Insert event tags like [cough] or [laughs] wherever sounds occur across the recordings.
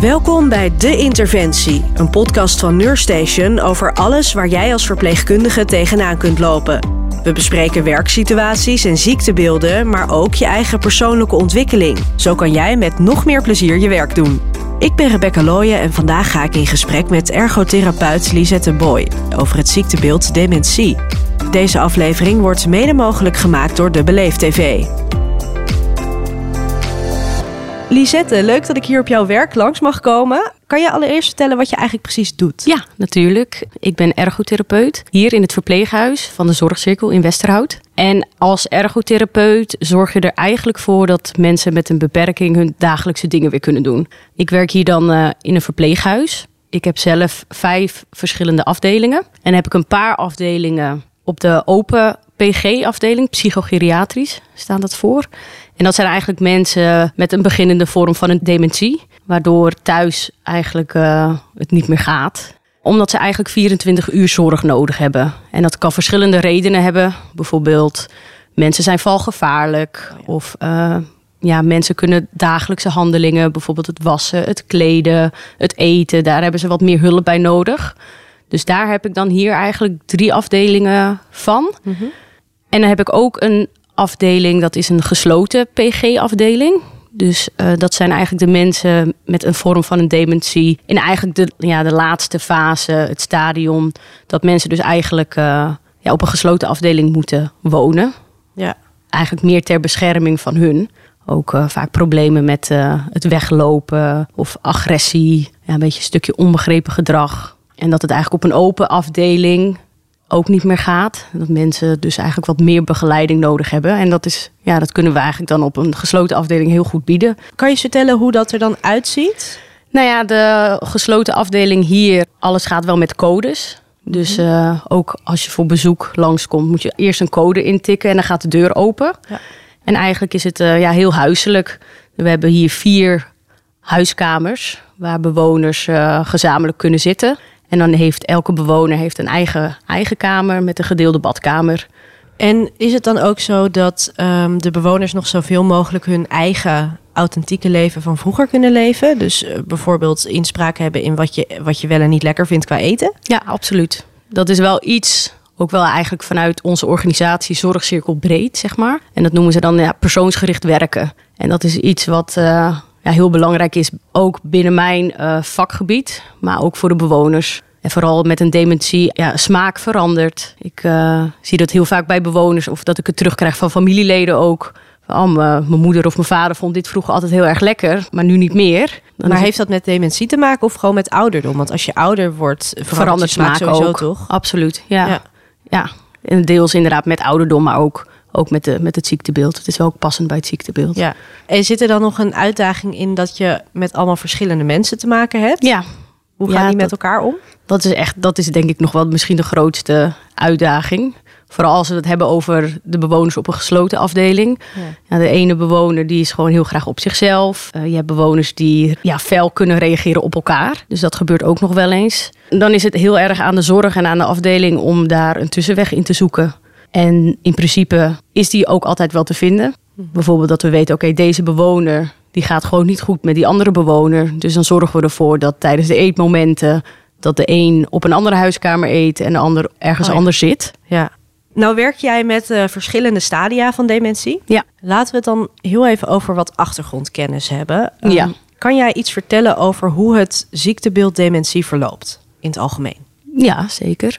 Welkom bij De Interventie, een podcast van Neurstation over alles waar jij als verpleegkundige tegenaan kunt lopen. We bespreken werksituaties en ziektebeelden, maar ook je eigen persoonlijke ontwikkeling. Zo kan jij met nog meer plezier je werk doen. Ik ben Rebecca Looyen en vandaag ga ik in gesprek met ergotherapeut Lisette Boy over het ziektebeeld dementie. Deze aflevering wordt mede mogelijk gemaakt door De Beleef TV. Lisette, leuk dat ik hier op jouw werk langs mag komen. Kan je allereerst vertellen wat je eigenlijk precies doet? Ja, natuurlijk. Ik ben ergotherapeut hier in het verpleeghuis van de Zorgcirkel in Westerhout. En als ergotherapeut zorg je er eigenlijk voor dat mensen met een beperking hun dagelijkse dingen weer kunnen doen. Ik werk hier dan uh, in een verpleeghuis. Ik heb zelf vijf verschillende afdelingen. En heb ik een paar afdelingen op de open PG-afdeling, psychogeriatrisch, staan dat voor. En dat zijn eigenlijk mensen met een beginnende vorm van een dementie, waardoor thuis eigenlijk uh, het niet meer gaat omdat ze eigenlijk 24 uur zorg nodig hebben. En dat kan verschillende redenen hebben. Bijvoorbeeld, mensen zijn valgevaarlijk. Of uh, ja, mensen kunnen dagelijkse handelingen, bijvoorbeeld het wassen, het kleden, het eten. Daar hebben ze wat meer hulp bij nodig. Dus daar heb ik dan hier eigenlijk drie afdelingen van. Mm -hmm. En dan heb ik ook een afdeling, dat is een gesloten PG-afdeling. Dus uh, dat zijn eigenlijk de mensen met een vorm van een dementie. In eigenlijk de, ja, de laatste fase, het stadium. Dat mensen dus eigenlijk uh, ja, op een gesloten afdeling moeten wonen. Ja. Eigenlijk meer ter bescherming van hun. Ook uh, vaak problemen met het weglopen of agressie. Ja, een beetje een stukje onbegrepen gedrag. En dat het eigenlijk op een open afdeling ook niet meer gaat. Dat mensen dus eigenlijk wat meer begeleiding nodig hebben. En dat, is, ja, dat kunnen we eigenlijk dan op een gesloten afdeling heel goed bieden. Kan je vertellen hoe dat er dan uitziet? Nou ja, de gesloten afdeling hier, alles gaat wel met codes. Dus uh, ook als je voor bezoek langskomt, moet je eerst een code intikken en dan gaat de deur open. Ja. En eigenlijk is het uh, ja, heel huiselijk. We hebben hier vier huiskamers waar bewoners uh, gezamenlijk kunnen zitten. En dan heeft elke bewoner heeft een eigen, eigen kamer met een gedeelde badkamer. En is het dan ook zo dat um, de bewoners nog zoveel mogelijk hun eigen authentieke leven van vroeger kunnen leven? Dus uh, bijvoorbeeld inspraak hebben in wat je, wat je wel en niet lekker vindt qua eten? Ja, absoluut. Dat is wel iets, ook wel eigenlijk vanuit onze organisatie Zorgcirkel Breed, zeg maar. En dat noemen ze dan ja, persoonsgericht werken. En dat is iets wat uh, ja, heel belangrijk is, ook binnen mijn uh, vakgebied, maar ook voor de bewoners. En vooral met een dementie, ja, smaak verandert. Ik uh, zie dat heel vaak bij bewoners, of dat ik het terugkrijg van familieleden ook. Oh, mijn moeder of mijn vader vond dit vroeger altijd heel erg lekker, maar nu niet meer. Dan maar heeft dat met dementie te maken of gewoon met ouderdom? Want als je ouder wordt, verandert, verandert smaak, smaak sowieso ook. toch? Absoluut, ja. ja. ja. En deels inderdaad met ouderdom, maar ook ook met, de, met het ziektebeeld. Het is wel ook passend bij het ziektebeeld. Ja. En zit er dan nog een uitdaging in dat je met allemaal verschillende mensen te maken hebt? Ja. Hoe gaan ja, die met dat, elkaar om? Dat is echt, dat is denk ik nog wel misschien de grootste uitdaging. Vooral als we het hebben over de bewoners op een gesloten afdeling. Ja. Ja, de ene bewoner die is gewoon heel graag op zichzelf. Uh, je hebt bewoners die ja, fel kunnen reageren op elkaar. Dus dat gebeurt ook nog wel eens. Dan is het heel erg aan de zorg en aan de afdeling om daar een tussenweg in te zoeken. En in principe is die ook altijd wel te vinden. Bijvoorbeeld dat we weten, oké, okay, deze bewoner die gaat gewoon niet goed met die andere bewoner. Dus dan zorgen we ervoor dat tijdens de eetmomenten dat de een op een andere huiskamer eet en de ander ergens oh ja. anders zit. Ja. Nou werk jij met uh, verschillende stadia van dementie. Ja. Laten we het dan heel even over wat achtergrondkennis hebben. Um, ja. Kan jij iets vertellen over hoe het ziektebeeld dementie verloopt in het algemeen? Ja, zeker.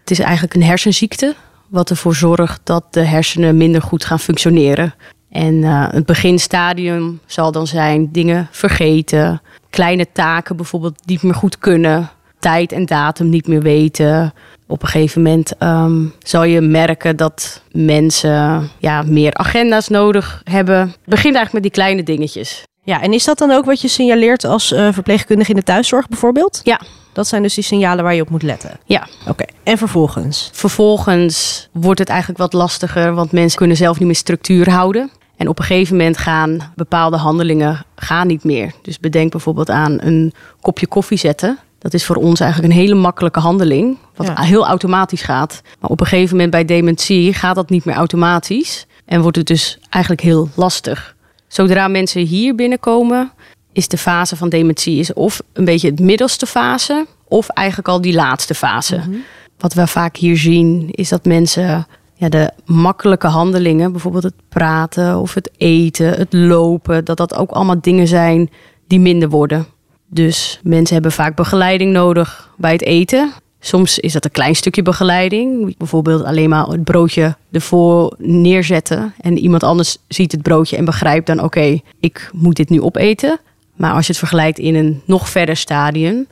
Het is eigenlijk een hersenziekte wat ervoor zorgt dat de hersenen minder goed gaan functioneren. En uh, het beginstadium zal dan zijn dingen vergeten, kleine taken bijvoorbeeld niet meer goed kunnen, tijd en datum niet meer weten. Op een gegeven moment um, zal je merken dat mensen ja, meer agenda's nodig hebben. Het begint eigenlijk met die kleine dingetjes. Ja, en is dat dan ook wat je signaleert als uh, verpleegkundige in de thuiszorg bijvoorbeeld? Ja, dat zijn dus die signalen waar je op moet letten. Ja. Oké. Okay. En vervolgens? Vervolgens wordt het eigenlijk wat lastiger, want mensen kunnen zelf niet meer structuur houden. En op een gegeven moment gaan bepaalde handelingen gaan niet meer. Dus bedenk bijvoorbeeld aan een kopje koffie zetten. Dat is voor ons eigenlijk een hele makkelijke handeling, wat ja. heel automatisch gaat. Maar op een gegeven moment bij dementie gaat dat niet meer automatisch en wordt het dus eigenlijk heel lastig. Zodra mensen hier binnenkomen, is de fase van dementie is of een beetje het middelste fase, of eigenlijk al die laatste fase. Mhm. Wat we vaak hier zien, is dat mensen ja, de makkelijke handelingen, bijvoorbeeld het praten of het eten, het lopen, dat dat ook allemaal dingen zijn die minder worden. Dus mensen hebben vaak begeleiding nodig bij het eten. Soms is dat een klein stukje begeleiding. Bijvoorbeeld alleen maar het broodje ervoor neerzetten. En iemand anders ziet het broodje en begrijpt dan: oké, ik moet dit nu opeten. Maar als je het vergelijkt in een nog verder stadium,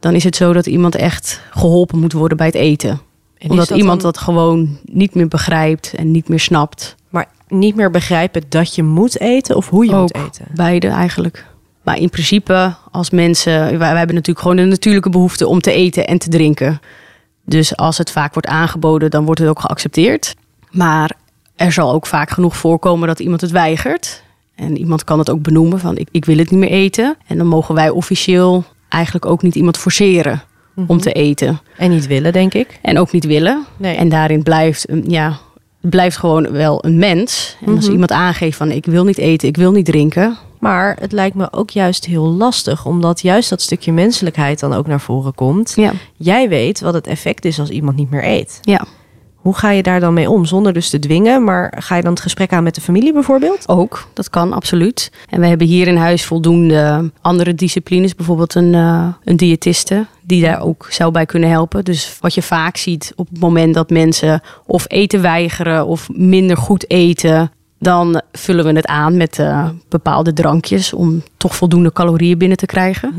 dan is het zo dat iemand echt geholpen moet worden bij het eten. En Omdat dat iemand dan- dat gewoon niet meer begrijpt en niet meer snapt. Maar niet meer begrijpen dat je moet eten of hoe je moet eten. Beide eigenlijk. Maar in principe, als mensen. Wij, wij hebben natuurlijk gewoon de natuurlijke behoefte om te eten en te drinken. Dus als het vaak wordt aangeboden, dan wordt het ook geaccepteerd. Maar er zal ook vaak genoeg voorkomen dat iemand het weigert. En iemand kan het ook benoemen van ik, ik wil het niet meer eten. En dan mogen wij officieel eigenlijk ook niet iemand forceren om te eten. En niet willen, denk ik. En ook niet willen. Nee. En daarin blijft, een- ja, blijft gewoon wel een mens. En als Mhm. iemand aangeeft van ik wil niet eten, ik wil niet drinken. Maar het lijkt me ook juist heel lastig, omdat juist dat stukje menselijkheid dan ook naar voren komt. Ja, Jij weet wat het effect is als iemand niet meer eet. ja. Hoe ga je daar dan mee om? Zonder dus te dwingen, maar ga je dan het gesprek aan met de familie bijvoorbeeld? Ook, dat kan absoluut. En we hebben hier in huis voldoende andere disciplines. Bijvoorbeeld een, eh, een diëtiste die daar ook zou bij kunnen helpen. Dus wat je vaak ziet op het moment dat mensen of eten weigeren of minder goed eten... dan vullen we het aan met eh, bepaalde drankjes om toch voldoende calorieën binnen te krijgen.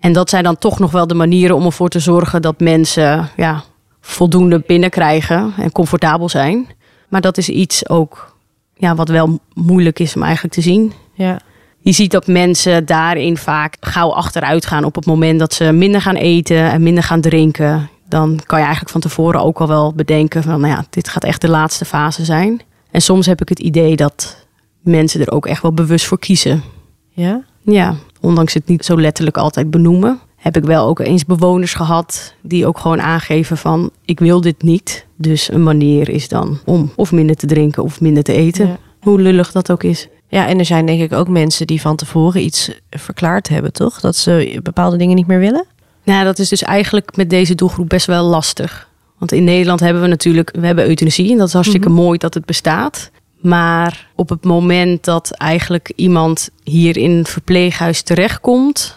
En dat zijn dan toch nog wel de manieren om ervoor te zorgen dat mensen ja, voldoende binnenkrijgen en comfortabel zijn. Maar dat is iets ook ja, wat wel moeilijk is om eigenlijk te zien. Ja. Je ziet dat mensen daarin vaak gauw achteruit gaan op het moment dat ze minder gaan eten en minder gaan drinken. Dan kan je eigenlijk van tevoren ook al wel bedenken van, nou ja, dit gaat echt de laatste fase zijn. En soms heb ik het idee dat mensen er ook echt wel bewust voor kiezen. Ja? Ja, ondanks het niet zo letterlijk altijd benoemen, heb ik wel ook eens bewoners gehad die ook gewoon aangeven van ik wil dit niet. Dus een manier is dan om of minder te drinken of minder te eten. Ja. Hoe lullig dat ook is. Ja, en er zijn denk ik ook mensen die van tevoren iets verklaard hebben, toch? Dat ze bepaalde dingen niet meer willen? Nou, dat is dus eigenlijk met deze doelgroep best wel lastig. Want in Nederland hebben we natuurlijk, we hebben euthanasie en dat is hartstikke mooi dat het bestaat. Maar op het moment dat eigenlijk iemand hier in een verpleeghuis terechtkomt,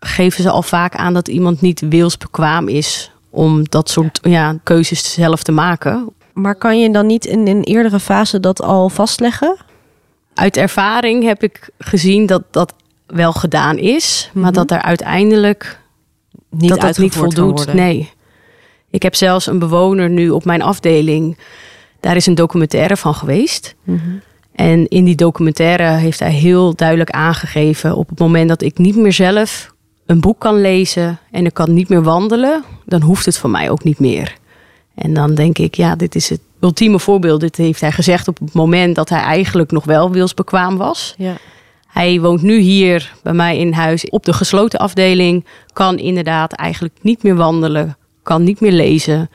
geven ze al vaak aan dat iemand niet wilsbekwaam is om dat soort ja, keuzes zelf te maken. Maar kan je dan niet in een eerdere fase dat al vastleggen? Uit ervaring heb ik gezien dat dat wel gedaan is, maar Mhm. dat er uiteindelijk Niet dat dat niet voldoet. Nee. Ik heb zelfs een bewoner nu op mijn afdeling. Daar is een documentaire van geweest. Mhm. En in die documentaire heeft hij heel duidelijk aangegeven... op het moment dat ik niet meer zelf een boek kan lezen... en ik kan niet meer wandelen... dan hoeft het van mij ook niet meer. En dan denk ik, ja, dit is het ultieme voorbeeld. Dit heeft hij gezegd op het moment dat hij eigenlijk nog wel wilsbekwaam was. Ja. Hij woont nu hier bij mij in huis op de gesloten afdeling. Kan inderdaad eigenlijk niet meer wandelen. Kan niet meer lezen.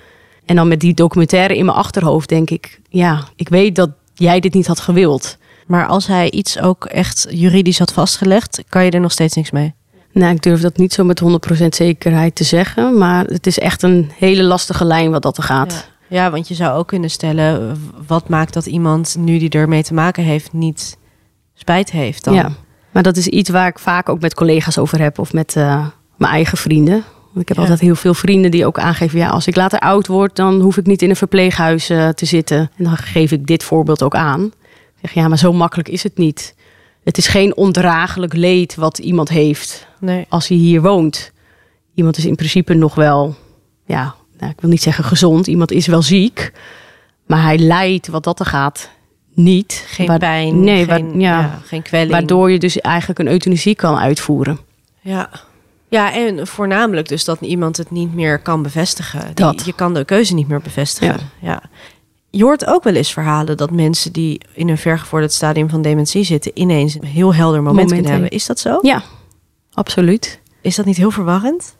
En dan met die documentaire in mijn achterhoofd denk ik... ja, ik weet dat jij dit niet had gewild. Maar als hij iets ook echt juridisch had vastgelegd, kan je er nog steeds niks mee? Nou, ik durf dat niet zo met 100% zekerheid te zeggen. Maar het is echt een hele lastige lijn wat dat er gaat. Ja. ja, want je zou ook kunnen stellen, wat maakt dat iemand nu die ermee te maken heeft niet spijt heeft dan? Ja, maar dat is iets waar ik vaak ook met collega's over heb of met eh, mijn eigen vrienden. Want ik heb Ja. altijd heel veel vrienden die ook aangeven: ja, als ik later oud word, dan hoef ik niet in een verpleeghuis eh, te zitten. En dan geef ik dit voorbeeld ook aan. Ik zeg ja, maar zo makkelijk is het niet. Het is geen ondraaglijk leed wat iemand heeft Nee. als hij hier woont. Iemand is in principe nog wel, ja, nou, ik wil niet zeggen gezond. Iemand is wel ziek, maar hij lijdt wat dat er gaat niet. Geen pijn, nee, geen, ja, geen kwelling. Waardoor je dus eigenlijk een euthanasie kan uitvoeren. Ja. Ja, en voornamelijk dus dat iemand het niet meer kan bevestigen. Die- Dat. Je kan de keuze niet meer bevestigen. Ja. Je hoort ook wel eens verhalen dat mensen die in een vergevorderd stadium van dementie zitten... ineens een heel helder moment, kunnen hebben. Is dat zo? Ja, absoluut. Is dat niet heel verwarrend?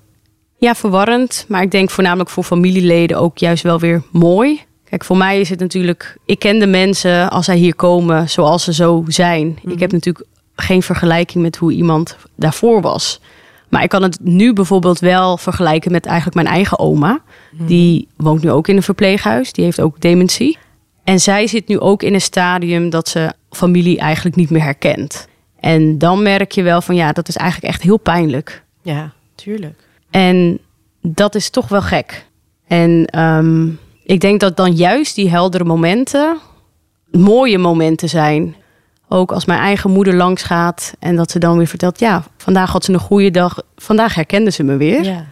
Ja, verwarrend. Maar ik denk voornamelijk voor familieleden ook juist wel weer mooi. Kijk, voor mij is het natuurlijk... Ik ken de mensen als zij hier komen zoals ze zo zijn. Ik heb natuurlijk geen vergelijking met hoe iemand daarvoor was. Maar ik kan het nu bijvoorbeeld wel vergelijken met eigenlijk mijn eigen oma. Die woont nu ook in een verpleeghuis. Die heeft ook dementie. En zij zit nu ook in een stadium dat ze familie eigenlijk niet meer herkent. En dan merk je wel van ja, dat is eigenlijk echt heel pijnlijk. Ja, tuurlijk. En dat is toch wel gek. En ehm, ik denk dat dan juist die heldere momenten mooie momenten zijn. Ook als mijn eigen moeder langs gaat en dat ze dan weer vertelt: ja, vandaag had ze een goede dag. Vandaag herkende ze me weer. Ja.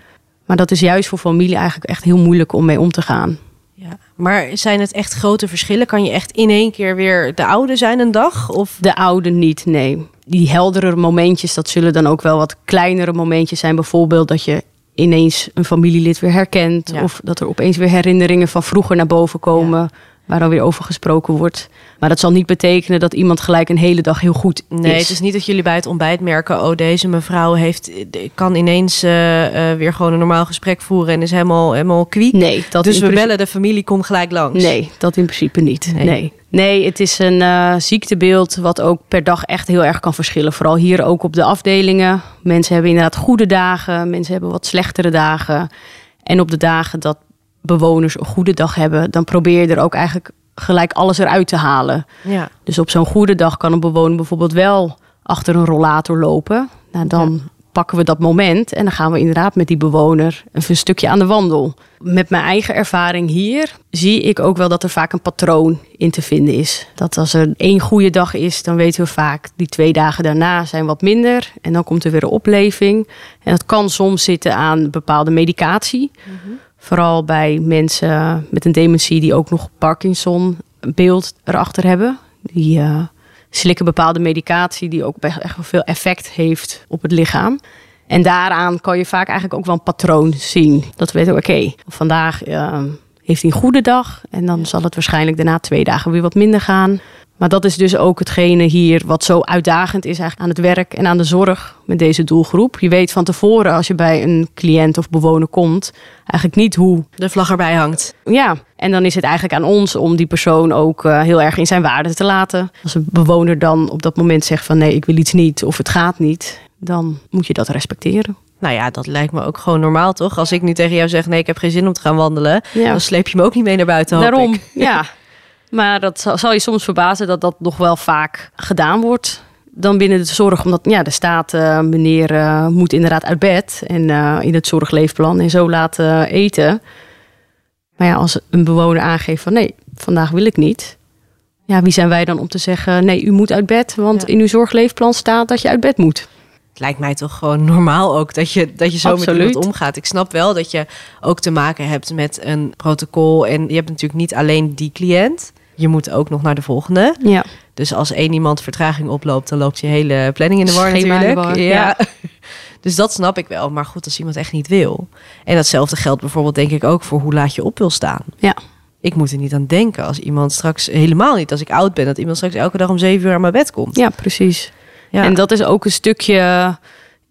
Maar dat is juist voor familie eigenlijk echt heel moeilijk om mee om te gaan. Ja. Maar zijn het echt grote verschillen? Kan je echt in één keer weer de oude zijn een dag? Of De oude niet, nee. Die heldere momentjes, dat zullen dan ook wel wat kleinere momentjes zijn. Bijvoorbeeld dat je ineens een familielid weer herkent. Ja. Of dat er opeens weer herinneringen van vroeger naar boven komen. Waar dan weer over gesproken wordt. Maar dat zal niet betekenen dat iemand gelijk een hele dag heel goed Nee, is. het is niet dat jullie bij het ontbijt merken... oh, deze mevrouw heeft, kan ineens eh, eh, weer gewoon een normaal gesprek voeren... en is helemaal, helemaal kwiek. Nee, dat dus we principe- bellen de familie, kom gelijk langs. Nee, dat in principe niet. Nee. Nee, nee. het is een eh, ziektebeeld wat ook per dag echt heel erg kan verschillen. Vooral hier ook op de afdelingen. Mensen hebben inderdaad goede dagen, mensen hebben wat slechtere dagen. En op de dagen dat bewoners een goede dag hebben, dan probeer je er ook eigenlijk gelijk alles eruit te halen. Ja. Dus op zo'n goede dag kan een bewoner bijvoorbeeld wel achter een rollator lopen. Nou, dan pakken we dat moment en dan gaan we inderdaad met die bewoner een stukje aan de wandel. Met mijn eigen ervaring hier zie ik ook wel dat er vaak een patroon in te vinden is. Dat als er één goede dag is, dan weten we vaak die twee dagen daarna zijn wat minder. En dan komt er weer een opleving. En dat kan soms zitten aan bepaalde medicatie. Vooral bij mensen met een dementie die ook nog Parkinson beeld erachter hebben. Die eh, slikken bepaalde medicatie die ook echt wel veel effect heeft op het lichaam. En daaraan kan je vaak eigenlijk ook wel een patroon zien. Dat we weten, oké, vandaag eh, heeft hij een goede dag. En dan zal het waarschijnlijk daarna twee dagen weer wat minder gaan. Maar dat is dus ook hetgene hier wat zo uitdagend is eigenlijk aan het werk en aan de zorg met deze doelgroep. Je weet van tevoren als je bij een cliënt of bewoner komt, eigenlijk niet hoe De vlag erbij hangt. ja, en dan is het eigenlijk aan ons om die persoon ook eh, heel erg in zijn waarde te laten. Als een bewoner dan op dat moment zegt van nee, ik wil iets niet of het gaat niet, dan moet je dat respecteren. Nou ja, dat lijkt me ook gewoon normaal, toch? Als ik nu tegen jou zeg, nee, ik heb geen zin om te gaan wandelen... Ja. dan sleep je me ook niet mee naar buiten, hoop Daarom, ik. ja. [laughs] Maar dat zal, zal je soms verbazen dat dat nog wel vaak gedaan wordt. Dan binnen de zorg, omdat ja, de staat, eh, meneer eh, moet inderdaad uit bed en eh, in het zorgleefplan en zo laten eten. Maar ja, als een bewoner aangeeft van nee, vandaag wil ik niet. Ja, wie zijn wij dan om te zeggen nee, u moet uit bed, want Ja. in uw zorgleefplan staat dat je uit bed moet. Het lijkt mij toch gewoon normaal ook dat je, dat je zo met Absoluut. iemand omgaat. Ik snap wel dat je ook te maken hebt met een protocol. En je hebt natuurlijk niet alleen die cliënt. Je moet ook nog naar de volgende. Ja, Dus als één iemand vertraging oploopt, dan loopt je hele planning in de war Schema in de natuurlijk. war, ja. ja. [laughs] Dus dat snap ik wel. Maar goed, als iemand echt niet wil. En datzelfde geldt bijvoorbeeld denk ik ook voor hoe laat je op wil staan. ja. Ik moet er niet aan denken als iemand straks, helemaal niet als ik oud ben, dat iemand straks elke dag om zeven uur aan mijn bed komt. ja precies. Ja. En dat is ook een stukje,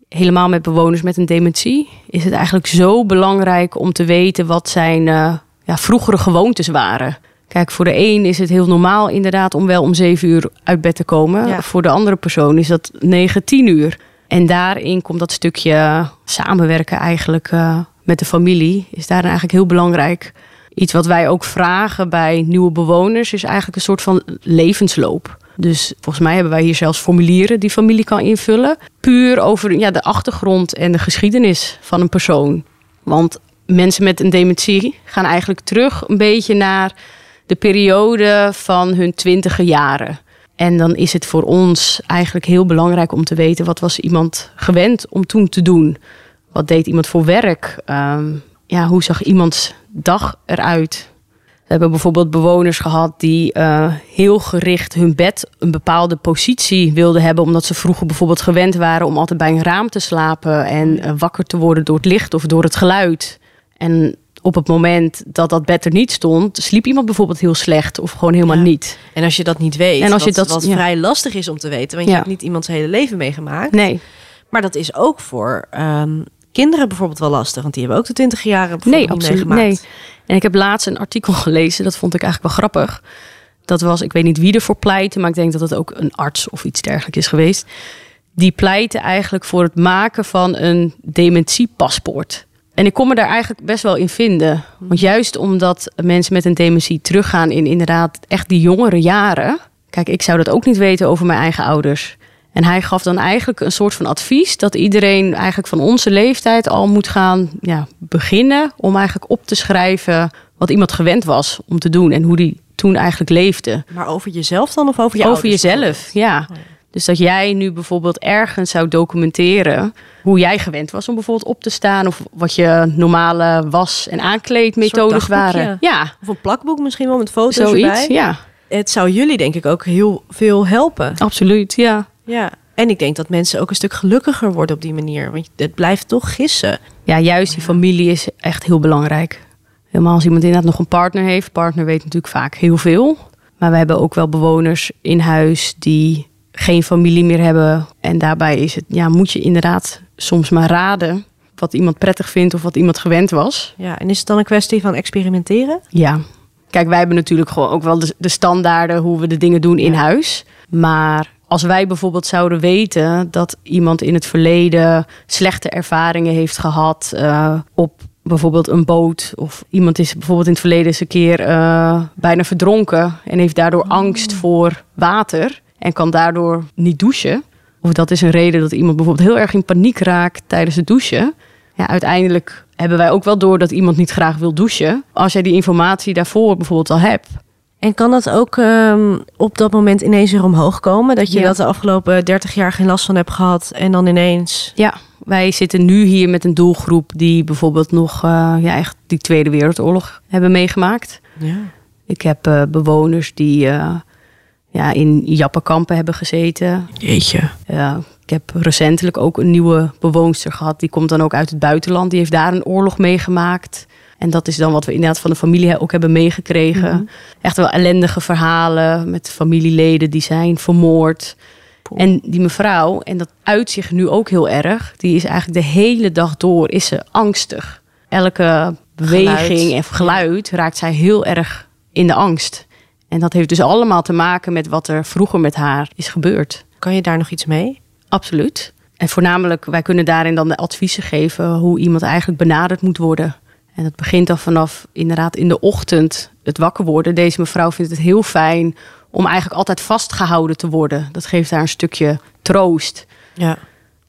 helemaal met bewoners met een dementie, is het eigenlijk zo belangrijk om te weten wat zijn eh, ja, vroegere gewoontes waren. Kijk, voor de een is het heel normaal inderdaad om wel om zeven uur uit bed te komen. Ja. Voor de andere persoon is dat negen, tien uur. En daarin komt dat stukje samenwerken eigenlijk eh, met de familie, is daarin eigenlijk heel belangrijk. Iets wat wij ook vragen bij nieuwe bewoners is eigenlijk een soort van levensloop. Dus volgens mij hebben wij hier zelfs formulieren die familie kan invullen. Puur over ja, de achtergrond en de geschiedenis van een persoon. Want mensen met een dementie gaan eigenlijk terug een beetje naar de periode van hun twintige jaren. En dan is het voor ons eigenlijk heel belangrijk om te weten wat was iemand gewend om toen te doen. Wat deed iemand voor werk? Ehm, ja, hoe zag iemands dag eruit? We hebben bijvoorbeeld bewoners gehad die eh, heel gericht hun bed een bepaalde positie wilden hebben. Omdat ze vroeger bijvoorbeeld gewend waren om altijd bij een raam te slapen. En eh, wakker te worden door het licht of door het geluid. En op het moment dat dat bed er niet stond, sliep iemand bijvoorbeeld heel slecht of gewoon helemaal Ja. niet. En als je dat niet weet, En als je wat, dat- wat ja. vrij lastig is om te weten, want Ja. je hebt niet iemands hele leven meegemaakt. Nee, Maar dat is ook voor ehm, kinderen bijvoorbeeld wel lastig, want die hebben ook de twintig jaren nee, absoluut. meegemaakt. Nee. En ik heb laatst een artikel gelezen, dat vond ik eigenlijk wel grappig. Dat was, ik weet niet wie ervoor pleitte, maar ik denk dat het ook een arts of iets dergelijks is geweest. Die pleitte eigenlijk voor het maken van een dementiepaspoort. En ik kon me daar eigenlijk best wel in vinden. Want juist omdat mensen met een dementie teruggaan in inderdaad echt die jongere jaren. Kijk, ik zou dat ook niet weten over mijn eigen ouders. En hij gaf dan eigenlijk een soort van advies dat iedereen eigenlijk van onze leeftijd al moet gaan ja, beginnen om eigenlijk op te schrijven wat iemand gewend was om te doen en hoe die toen eigenlijk leefde. Maar over jezelf dan of over je Over jezelf, ja. Oh dus dat jij nu bijvoorbeeld ergens zou documenteren hoe jij gewend was om bijvoorbeeld op te staan. Of wat je normale was- en aankleedmethodes waren. Ja. Of een plakboek misschien wel met foto's Zoiets, erbij. ja. Het zou jullie denk ik ook heel veel helpen. Absoluut, ja. Ja. En ik denk dat mensen ook een stuk gelukkiger worden op die manier. Want het blijft toch gissen. Ja, juist die familie is echt heel belangrijk. Helemaal als iemand inderdaad nog een partner heeft. Partner weet natuurlijk vaak heel veel. Maar we hebben ook wel bewoners in huis die geen familie meer hebben. En daarbij is het, ja, moet je inderdaad soms maar raden wat iemand prettig vindt of wat iemand gewend was. Ja, en is het dan een kwestie van experimenteren? Ja. Kijk, wij hebben natuurlijk gewoon ook wel de, de standaarden hoe we de dingen doen in huis. Maar als wij bijvoorbeeld zouden weten dat iemand in het verleden slechte ervaringen heeft gehad uh, op bijvoorbeeld een boot. Of iemand is bijvoorbeeld in het verleden eens een keer uh, bijna verdronken en heeft daardoor oh. angst voor water en kan daardoor niet douchen. Of dat is een reden dat iemand bijvoorbeeld heel erg in paniek raakt tijdens het douchen. Ja, uiteindelijk hebben wij ook wel door dat iemand niet graag wil douchen. Als jij die informatie daarvoor bijvoorbeeld al hebt. En kan dat ook um, op dat moment ineens weer omhoog komen? Dat je dat de afgelopen 30 jaar geen last van hebt gehad en dan ineens. Ja, wij zitten nu hier met een doelgroep die bijvoorbeeld nog uh, ja, echt die Tweede Wereldoorlog hebben meegemaakt. Ja. Ik heb uh, bewoners die uh, ja, in jappenkampen hebben gezeten. Jeetje. Ja, ik heb recentelijk ook een nieuwe bewoonster gehad. Die komt dan ook uit het buitenland. Die heeft daar een oorlog meegemaakt. En dat is dan wat we inderdaad van de familie ook hebben meegekregen. Mhm. Echt wel ellendige verhalen met familieleden die zijn vermoord. En die mevrouw, en dat uit zich nu ook heel erg, die is eigenlijk de hele dag door is ze angstig. Elke beweging en geluid raakt zij heel erg in de angst. En dat heeft dus allemaal te maken met wat er vroeger met haar is gebeurd. Kan je daar nog iets mee? Absoluut. En voornamelijk, wij kunnen daarin dan de adviezen geven hoe iemand eigenlijk benaderd moet worden. En dat begint dan vanaf inderdaad in de ochtend het wakker worden. Deze mevrouw vindt het heel fijn om eigenlijk altijd vastgehouden te worden. Dat geeft haar een stukje troost. Ja.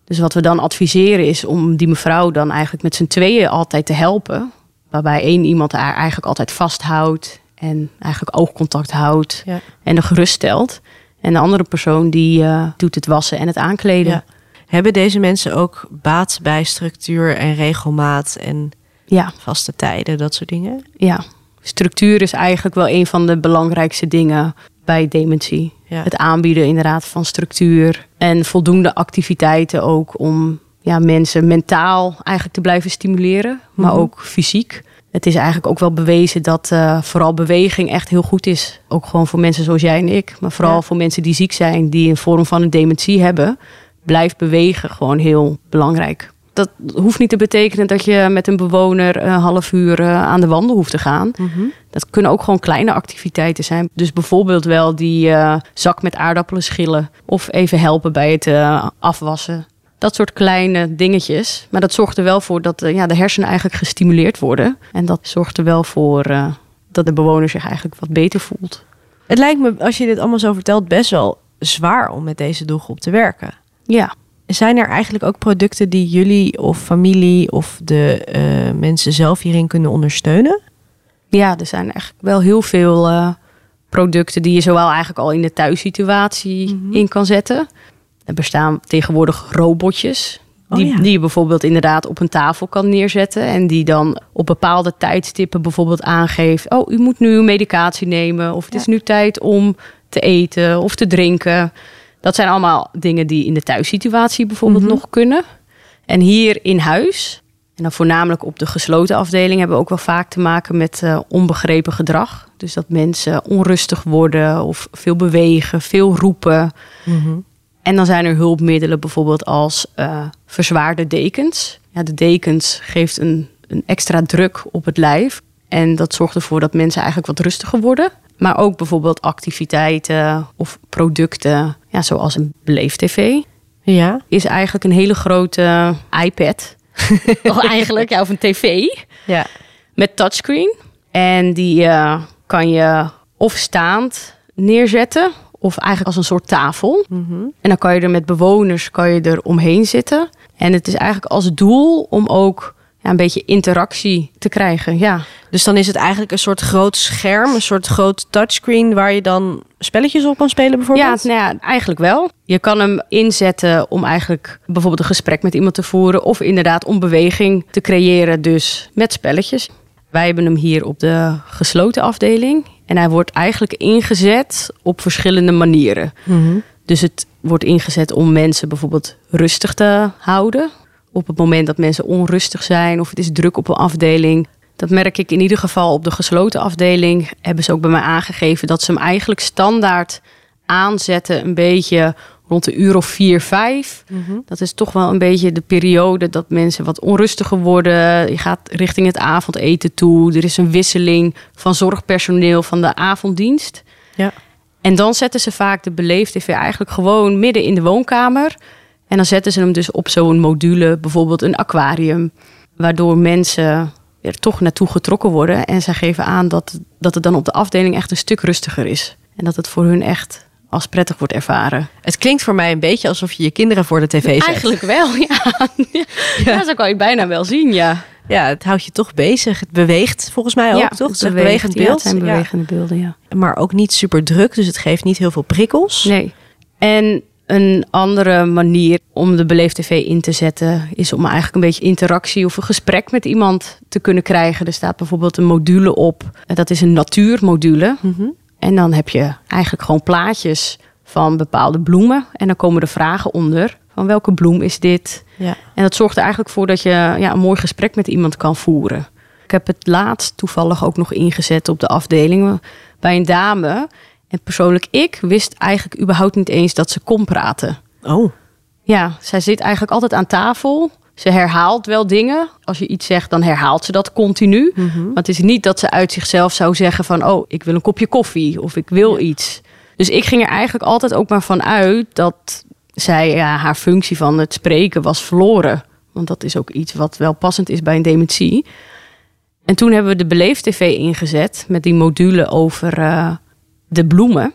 Dus wat we dan adviseren is om die mevrouw dan eigenlijk met z'n tweeën altijd te helpen. Waarbij één iemand haar eigenlijk altijd vasthoudt en eigenlijk oogcontact houdt en er geruststelt. En de andere persoon die uh, doet het wassen en het aankleden. Hebben deze mensen ook baat bij structuur en regelmaat en ja. vaste tijden, dat soort dingen? Ja, structuur is eigenlijk wel een van de belangrijkste dingen bij dementie. Het aanbieden inderdaad van structuur en voldoende activiteiten ook om ja, mensen mentaal eigenlijk te blijven stimuleren, maar mhm. ook fysiek het is eigenlijk ook wel bewezen dat uh, vooral beweging echt heel goed is. Ook gewoon voor mensen zoals jij en ik. Maar vooral voor mensen die ziek zijn, die een vorm van een dementie hebben. Blijft bewegen gewoon heel belangrijk. Dat hoeft niet te betekenen dat je met een bewoner een half uur uh, aan de wandel hoeft te gaan. Mhm. Dat kunnen ook gewoon kleine activiteiten zijn. Dus bijvoorbeeld wel die uh, zak met aardappelen schillen. Of even helpen bij het afwassen. Dat soort kleine dingetjes. Maar dat zorgt er wel voor dat uh, ja, de hersenen eigenlijk gestimuleerd worden. En dat zorgt er wel voor uh, dat de bewoner zich eigenlijk wat beter voelt. Het lijkt me, als je dit allemaal zo vertelt, best wel zwaar om met deze doelgroep te werken. Ja. Zijn er eigenlijk ook producten die jullie of familie of de uh, mensen zelf hierin kunnen ondersteunen? Ja, er zijn eigenlijk wel heel veel producten die je zowel eigenlijk al in de thuissituatie mm in kan zetten. Er bestaan tegenwoordig robotjes. Oh, die, die je bijvoorbeeld inderdaad op een tafel kan neerzetten. En die dan op bepaalde tijdstippen bijvoorbeeld aangeeft. Oh, u moet nu medicatie nemen. Of het is nu tijd om te eten of te drinken. Dat zijn allemaal dingen die in de thuissituatie bijvoorbeeld mhm. nog kunnen. En hier in huis, en dan voornamelijk op de gesloten afdeling, hebben we ook wel vaak te maken met uh, onbegrepen gedrag. Dus dat mensen onrustig worden of veel bewegen, veel roepen. Mm en dan zijn er hulpmiddelen bijvoorbeeld als uh, verzwaarde dekens. Ja, de dekens geeft een, een extra druk op het lijf. En dat zorgt ervoor dat mensen eigenlijk wat rustiger worden. Maar ook bijvoorbeeld activiteiten of producten, ja, zoals een beleef-tv. Ja. Is eigenlijk een hele grote iPad. [laughs] of eigenlijk, ja, of een tv. Ja. Met touchscreen. En die uh, kan je of staand neerzetten of eigenlijk als een soort tafel. Mhm. En dan kan je er met bewoners kan je er omheen zitten. En het is eigenlijk als doel om ook ja, een beetje interactie te krijgen. Ja. Dus dan is het eigenlijk een soort groot scherm, een soort groot touchscreen waar je dan spelletjes op kan spelen bijvoorbeeld? Ja, nou ja, eigenlijk wel. Je kan hem inzetten om eigenlijk bijvoorbeeld een gesprek met iemand te voeren of inderdaad om beweging te creëren, dus met spelletjes. Wij hebben hem hier op de gesloten afdeling en hij wordt eigenlijk ingezet op verschillende manieren. Mhm. Dus het wordt ingezet om mensen bijvoorbeeld rustig te houden. Op het moment dat mensen onrustig zijn of het is druk op een afdeling. Dat merk ik in ieder geval op de gesloten afdeling. Hebben ze ook bij mij aangegeven dat ze hem eigenlijk standaard aanzetten. Een beetje rond de uur of vier, vijf. Mhm. Dat is toch wel een beetje de periode dat mensen wat onrustiger worden. Je gaat richting het avondeten toe. Er is een wisseling van zorgpersoneel van de avonddienst. Ja. En dan zetten ze vaak de beleefd TV eigenlijk gewoon midden in de woonkamer. En dan zetten ze hem dus op zo'n module, bijvoorbeeld een aquarium. Waardoor mensen er toch naartoe getrokken worden. En zij geven aan dat, dat het dan op de afdeling echt een stuk rustiger is. En dat het voor hun echt als prettig wordt ervaren. Het klinkt voor mij een beetje alsof je je kinderen voor de tv zet. Eigenlijk wel, ja. [laughs] ja. zo kan je bijna wel zien, ja. Ja, het houdt je toch bezig. Het beweegt volgens mij ook, ja, toch? Het beweegt, bewegend ja, beeld. het zijn bewegende beelden, ja. Maar ook niet super druk, dus het geeft niet heel veel prikkels. Nee. En een andere manier om de Beleef TV in te zetten is om eigenlijk een beetje interactie of een gesprek met iemand te kunnen krijgen. Er staat bijvoorbeeld een module op. En Dat is een natuurmodule. Mhm. En dan heb je eigenlijk gewoon plaatjes van bepaalde bloemen. En dan komen er vragen onder. Van welke bloem is dit? Ja. En dat zorgt er eigenlijk voor dat je ja, een mooi gesprek met iemand kan voeren. Ik heb het laatst toevallig ook nog ingezet op de afdeling bij een dame. En persoonlijk, ik wist eigenlijk überhaupt niet eens dat ze kon praten. Oh, Ja, zij zit eigenlijk altijd aan tafel. Ze herhaalt wel dingen. Als je iets zegt, dan herhaalt ze dat continu. Mhm. Maar het is niet dat ze uit zichzelf zou zeggen van... oh, ik wil een kopje koffie of ik wil iets. Dus ik ging er eigenlijk altijd ook maar van uit... dat zij ja, haar functie van het spreken was verloren. Want dat is ook iets wat wel passend is bij een dementie. En toen hebben we de Beleef TV ingezet... met die module over eh, de bloemen.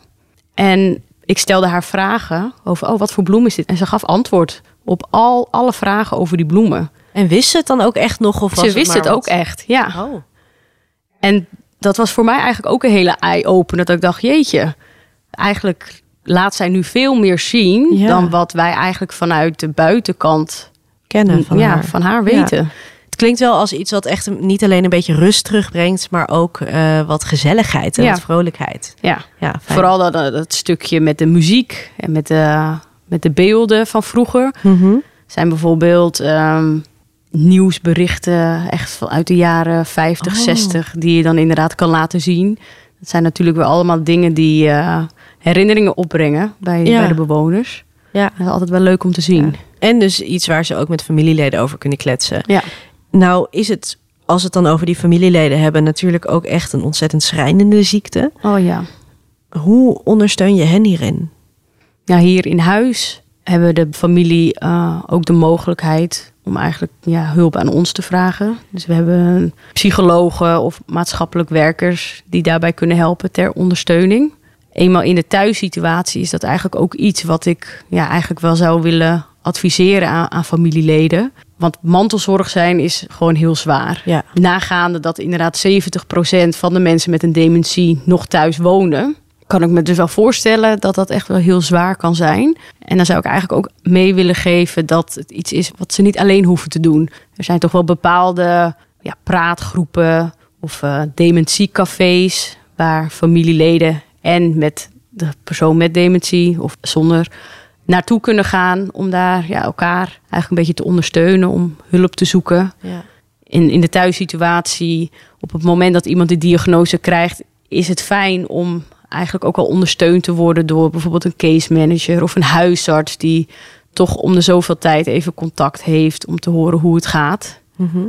En ik stelde haar vragen over... oh, wat voor bloem is dit? En ze gaf antwoord op al alle vragen over die bloemen. en wist ze het dan ook echt nog? Of was Ze wist het wat- ook echt, ja. Oh, En dat was voor mij eigenlijk ook een hele eye-opener. Dat ik dacht, jeetje, eigenlijk laat zij nu veel meer zien... Ja. dan wat wij eigenlijk vanuit de buitenkant kennen van ja, haar. van haar weten. Het klinkt wel als iets wat echt niet alleen een beetje rust terugbrengt, maar ook eh, wat gezelligheid en wat vrolijkheid. Ja, Ja, fijn. vooral dat, dat stukje met de muziek en met de, met de beelden van vroeger. Mhm. zijn bijvoorbeeld ehm, nieuwsberichten echt van uit de jaren 50, Oh. 60, die je dan inderdaad kan laten zien. Dat zijn natuurlijk weer allemaal dingen die eh, herinneringen opbrengen bij, Ja. bij de bewoners. Ja. Dat is altijd wel leuk om te zien. En dus iets waar ze ook met familieleden over kunnen kletsen. Ja. Nou is het, als we het dan over die familieleden hebben, natuurlijk ook echt een ontzettend schrijnende ziekte. Oh ja. Hoe ondersteun je hen hierin? Ja, hier in huis hebben de familie eh, ook de mogelijkheid om eigenlijk ja, hulp aan ons te vragen. Dus we hebben psychologen of maatschappelijk werkers die daarbij kunnen helpen ter ondersteuning. Eenmaal in de thuissituatie is dat eigenlijk ook iets wat ik ja, eigenlijk wel zou willen adviseren aan, aan familieleden. Want mantelzorg zijn is gewoon heel zwaar. Ja. Nagaande dat inderdaad 70% van de mensen met een dementie nog thuis wonen, kan ik me dus wel voorstellen dat dat echt wel heel zwaar kan zijn. En dan zou ik eigenlijk ook mee willen geven dat het iets is wat ze niet alleen hoeven te doen. Er zijn toch wel bepaalde ja, praatgroepen of eh dementiecafés waar familieleden en met de persoon met dementie of zonder naartoe kunnen gaan om daar ja, elkaar eigenlijk een beetje te ondersteunen om hulp te zoeken Ja. in, in de thuissituatie, op het moment dat iemand die diagnose krijgt, is het fijn om eigenlijk ook al ondersteund te worden door bijvoorbeeld een case manager of een huisarts die toch om de zoveel tijd even contact heeft om te horen hoe het gaat. Mhm.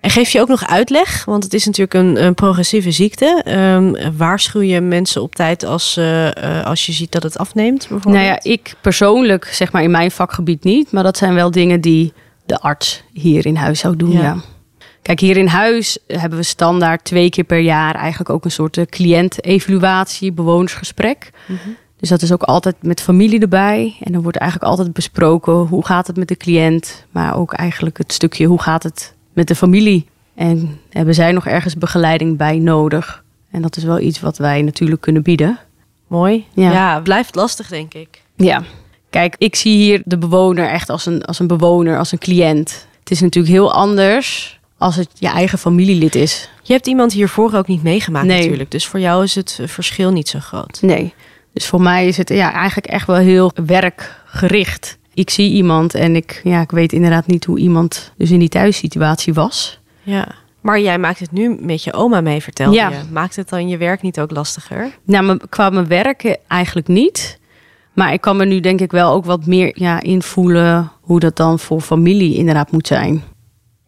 En geef je ook nog uitleg? Want het is natuurlijk een, een progressieve ziekte. Um, waarschuw je mensen op tijd als, uh, als je ziet dat het afneemt? Nou ja, ik persoonlijk, zeg maar in mijn vakgebied niet. Maar dat zijn wel dingen die de arts hier in huis zou doen. Ja. Kijk, hier in huis hebben we standaard twee keer per jaar eigenlijk ook een soort cliëntevaluatie, bewonersgesprek. Mm Dus dat is ook altijd met familie erbij. En dan wordt eigenlijk altijd besproken hoe gaat het met de cliënt. Maar ook eigenlijk het stukje hoe gaat het met de familie. En hebben zij nog ergens begeleiding bij nodig? En dat is wel iets wat wij natuurlijk kunnen bieden. Mooi. Ja, ja blijft lastig, denk ik. Ja. Kijk, ik zie hier de bewoner echt als een, als een bewoner, als een cliënt. Het is natuurlijk heel anders als het je eigen familielid is. Je hebt iemand hiervoor ook niet meegemaakt nee. natuurlijk. Dus voor jou is het verschil niet zo groot. Nee. Dus voor mij is het ja, eigenlijk echt wel heel werkgericht ik zie iemand en ik, ja, ik weet inderdaad niet hoe iemand dus in die thuissituatie was. Ja. Maar jij maakt het nu met je oma mee, vertel ja. je. Maakt het dan je werk niet ook lastiger? Nou, qua mijn werk eigenlijk niet. Maar ik kan me nu denk ik wel ook wat meer ja, invoelen hoe dat dan voor familie inderdaad moet zijn.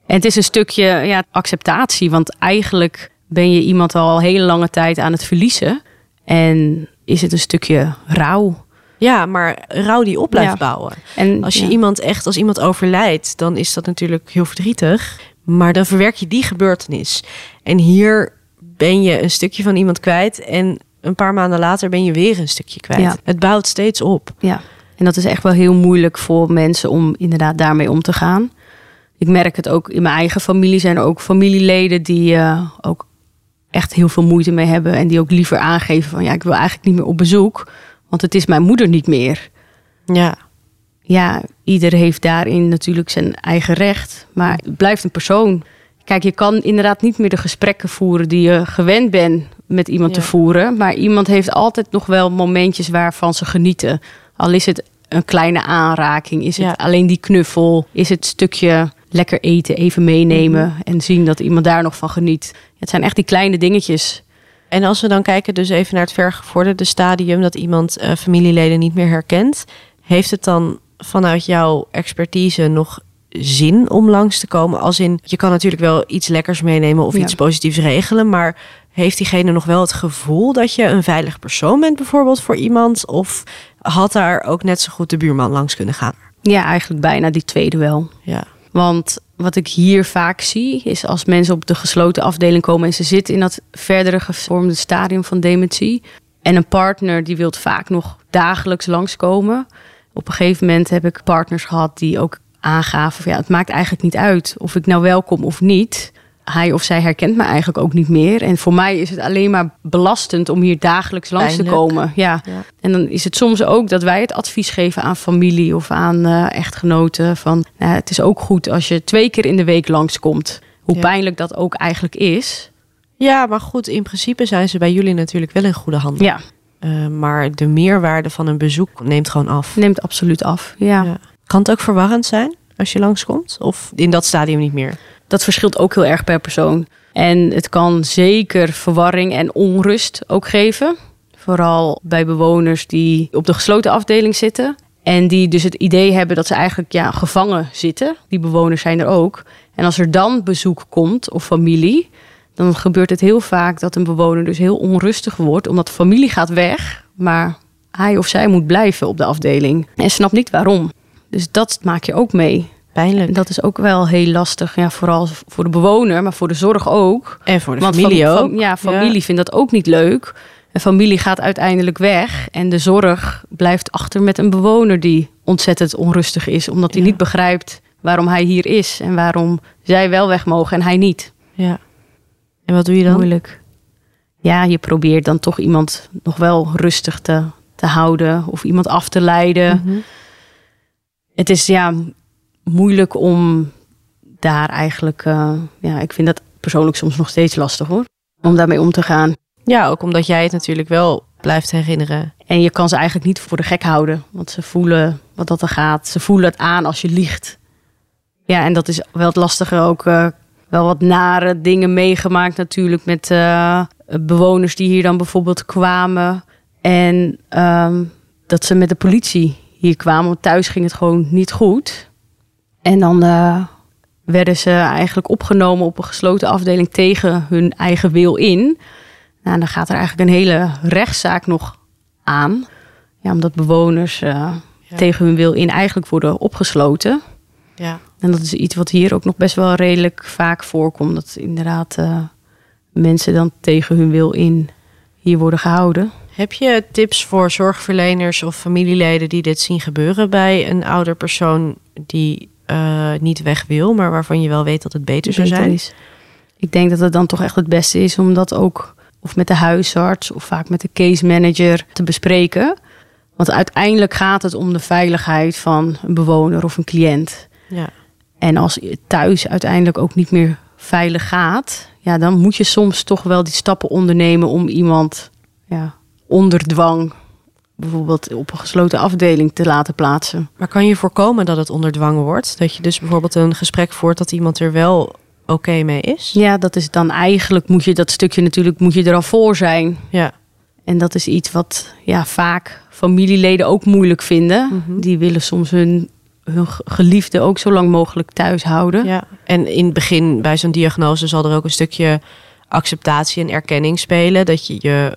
En het is een stukje ja, acceptatie, want eigenlijk ben je iemand al hele lange tijd aan het verliezen. En is het een stukje rouw. Ja, maar rouw die op blijft bouwen. En als je iemand echt, als iemand overlijdt, dan is dat natuurlijk heel verdrietig. Maar dan verwerk je die gebeurtenis. En hier ben je een stukje van iemand kwijt. En een paar maanden later ben je weer een stukje kwijt. Het bouwt steeds op. Ja, en dat is echt wel heel moeilijk voor mensen om inderdaad daarmee om te gaan. Ik merk het ook in mijn eigen familie. Zijn er ook familieleden die uh, ook echt heel veel moeite mee hebben. En die ook liever aangeven van ja, ik wil eigenlijk niet meer op bezoek. Want het is mijn moeder niet meer. Ja. Ja, ieder heeft daarin natuurlijk zijn eigen recht. Maar het blijft een persoon. Kijk, je kan inderdaad niet meer de gesprekken voeren die je gewend bent met iemand te voeren. Maar iemand heeft altijd nog wel momentjes waarvan ze genieten. Al is het een kleine aanraking, is het alleen die knuffel, is het stukje lekker eten, even meenemen mhm. en zien dat iemand daar nog van geniet. Het zijn echt die kleine dingetjes en als we dan kijken dus even naar het vergevorderde stadium, dat iemand uh, familieleden niet meer herkent, heeft het dan vanuit jouw expertise nog zin om langs te komen? Als in, je kan natuurlijk wel iets lekkers meenemen of iets positiefs regelen, maar heeft diegene nog wel het gevoel dat je een veilig persoon bent, bijvoorbeeld voor iemand? Of had daar ook net zo goed de buurman langs kunnen gaan? Ja, eigenlijk bijna die tweede wel. Ja. Want wat ik hier vaak zie, is als mensen op de gesloten afdeling komen en ze zitten in dat verdere gevormde stadium van dementie. En een partner die wil vaak nog dagelijks langskomen. Op een gegeven moment heb ik partners gehad die ook aangaven: ja, het maakt eigenlijk niet uit of ik nou welkom of niet hij of zij herkent me eigenlijk ook niet meer. En voor mij is het alleen maar belastend om hier dagelijks langs te komen. Ja. En dan is het soms ook dat wij het advies geven aan familie of aan uh, echtgenoten. Van nou, het is ook goed als je twee keer in de week langskomt. Hoe pijnlijk dat ook eigenlijk is. Ja, maar goed, in principe zijn ze bij jullie natuurlijk wel in goede handen. Ja. Uh, maar de meerwaarde van een bezoek neemt gewoon af. Neemt absoluut af, ja. ja. Kan het ook verwarrend zijn als je langskomt? Of in dat stadium niet meer? Dat verschilt ook heel erg per persoon. En het kan zeker verwarring en onrust ook geven. Vooral bij bewoners die op de gesloten afdeling zitten. En die dus het idee hebben dat ze eigenlijk ja, gevangen zitten. Die bewoners zijn er ook. En als er dan bezoek komt of familie, dan gebeurt het heel vaak dat een bewoner dus heel onrustig wordt. Omdat de familie gaat weg, maar hij of zij moet blijven op de afdeling. En snapt niet waarom. Dus dat maak je ook mee. Pijnlijk. Dat is ook wel heel lastig. Ja, vooral voor de bewoner, maar voor de zorg ook. En voor de familie ook. ja, familie vindt dat ook niet leuk. En familie gaat uiteindelijk weg. En de zorg blijft achter met een bewoner die ontzettend onrustig is. Omdat hij niet begrijpt waarom hij hier is. En waarom zij wel weg mogen en hij niet. Ja. En wat doe je dan? Moeilijk. Ja, je probeert dan toch iemand nog wel rustig te, te houden. Of iemand af te leiden. Mhm. Het is ja, moeilijk om daar eigenlijk, uh, ja, ik vind dat persoonlijk soms nog steeds lastig hoor, om daarmee om te gaan. Ja, ook omdat jij het natuurlijk wel blijft herinneren. En je kan ze eigenlijk niet voor de gek houden, want ze voelen wat dat er gaat. Ze voelen het aan als je liegt. Ja, en dat is wel het lastige ook. Uh, wel wat nare dingen meegemaakt natuurlijk met uh, bewoners die hier dan bijvoorbeeld kwamen. En um, dat ze met de politie hier kwamen. Want thuis ging het gewoon niet goed. En dan uh, werden ze eigenlijk opgenomen op een gesloten afdeling tegen hun eigen wil in. Nou, dan gaat er eigenlijk een hele rechtszaak nog aan. Ja, omdat bewoners uh, tegen hun wil in eigenlijk worden opgesloten. Ja. En dat is iets wat hier ook nog best wel redelijk vaak voorkomt. Dat inderdaad uh, mensen dan tegen hun wil in hier worden gehouden. Heb je tips voor zorgverleners of familieleden die dit zien gebeuren bij een ouder persoon die uh, niet weg wil, maar waarvan je wel weet dat het beter zou zijn? Is. Ik denk dat het dan toch echt het beste is om dat ook of met de huisarts of vaak met de case manager te bespreken. Want uiteindelijk gaat het om de veiligheid van een bewoner of een cliënt. Ja. En als je thuis uiteindelijk ook niet meer veilig gaat, ja, dan moet je soms toch wel die stappen ondernemen om iemand ja, onder dwang bijvoorbeeld op een gesloten afdeling te laten plaatsen. Maar kan je voorkomen dat het onder dwang wordt? Dat je dus bijvoorbeeld een gesprek voert dat iemand er wel oké mee is? Ja, dat is dan eigenlijk moet je dat stukje natuurlijk moet je er al voor zijn. Ja. En dat is iets wat ja, vaak familieleden ook moeilijk vinden. Mhm. Die willen soms hun, hun geliefde ook zo lang mogelijk thuis houden. Ja. En in het begin bij zo'n diagnose zal er ook een stukje acceptatie en erkenning spelen. Dat je je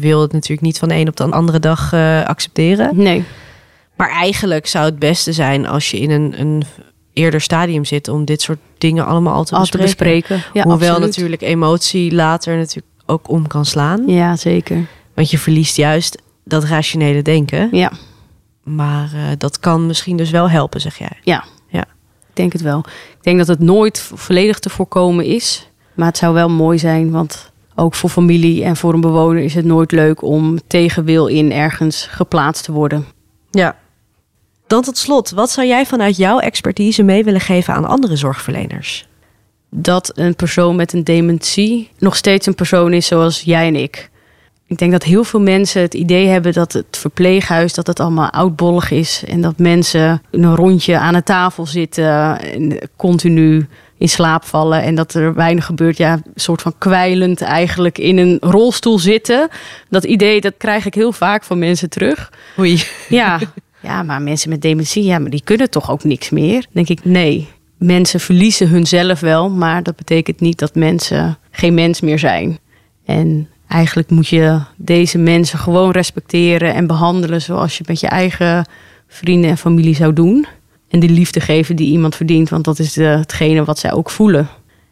wil het natuurlijk niet van de een op de andere dag uh, accepteren. Nee. Maar eigenlijk zou het beste zijn als je in een, een eerder stadium zit om dit soort dingen allemaal al te bespreken. Te bespreken. Ja, Hoewel natuurlijk emotie later natuurlijk ook om kan slaan. Ja, zeker. Want je verliest juist dat rationele denken. Ja. Maar uh, dat kan misschien dus wel helpen, zeg jij. Ja. ja, ik denk het wel. Ik denk dat het nooit volledig te voorkomen is. Maar het zou wel mooi zijn, want ook voor familie en voor een bewoner is het nooit leuk om tegen wil in ergens geplaatst te worden. Ja. Dan tot slot, wat zou jij vanuit jouw expertise mee willen geven aan andere zorgverleners? Dat een persoon met een dementie nog steeds een persoon is zoals jij en ik. Ik denk dat heel veel mensen het idee hebben dat het verpleeghuis dat het allemaal oudbollig is en dat mensen een rondje aan de tafel zitten en continu in slaap vallen en dat er weinig gebeurt. Ja, een soort van kwijlend eigenlijk in een rolstoel zitten. Dat idee, dat krijg ik heel vaak van mensen terug. Oei. Ja, [laughs] ja maar mensen met dementie, ja, maar die kunnen toch ook niks meer? denk ik, nee. Mensen verliezen hunzelf wel, maar dat betekent niet dat mensen geen mens meer zijn. En eigenlijk moet je deze mensen gewoon respecteren en behandelen zoals je met je eigen vrienden en familie zou doen. En die liefde geven die iemand verdient, want dat is de, hetgene wat zij ook voelen.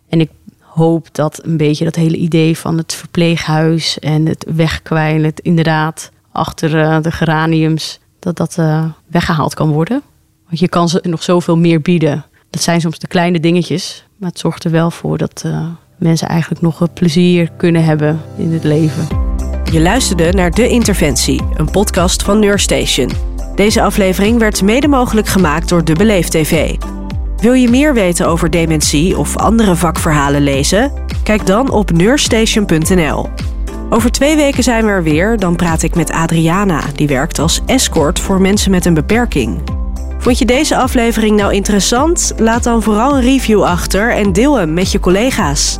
En ik hoop dat een beetje dat hele idee van het verpleeghuis en het wegkwijlen, het inderdaad achter uh, de geraniums, dat dat uh, weggehaald kan worden. Want je kan ze nog zoveel meer bieden. Dat zijn soms de kleine dingetjes, maar het zorgt er wel voor dat mensen eigenlijk nog plezier kunnen hebben in het leven. Je luisterde naar De Interventie, een podcast van Neurstation. Deze aflevering werd mede mogelijk gemaakt door De Beleef TV. Wil je meer weten over dementie of andere vakverhalen lezen? Kijk dan op neurstation.nl. Over twee weken zijn we er weer. Dan praat ik met Adriana, die werkt als escort voor mensen met een beperking. Vond je deze aflevering nou interessant? Laat dan vooral een review achter en deel hem met je collega's.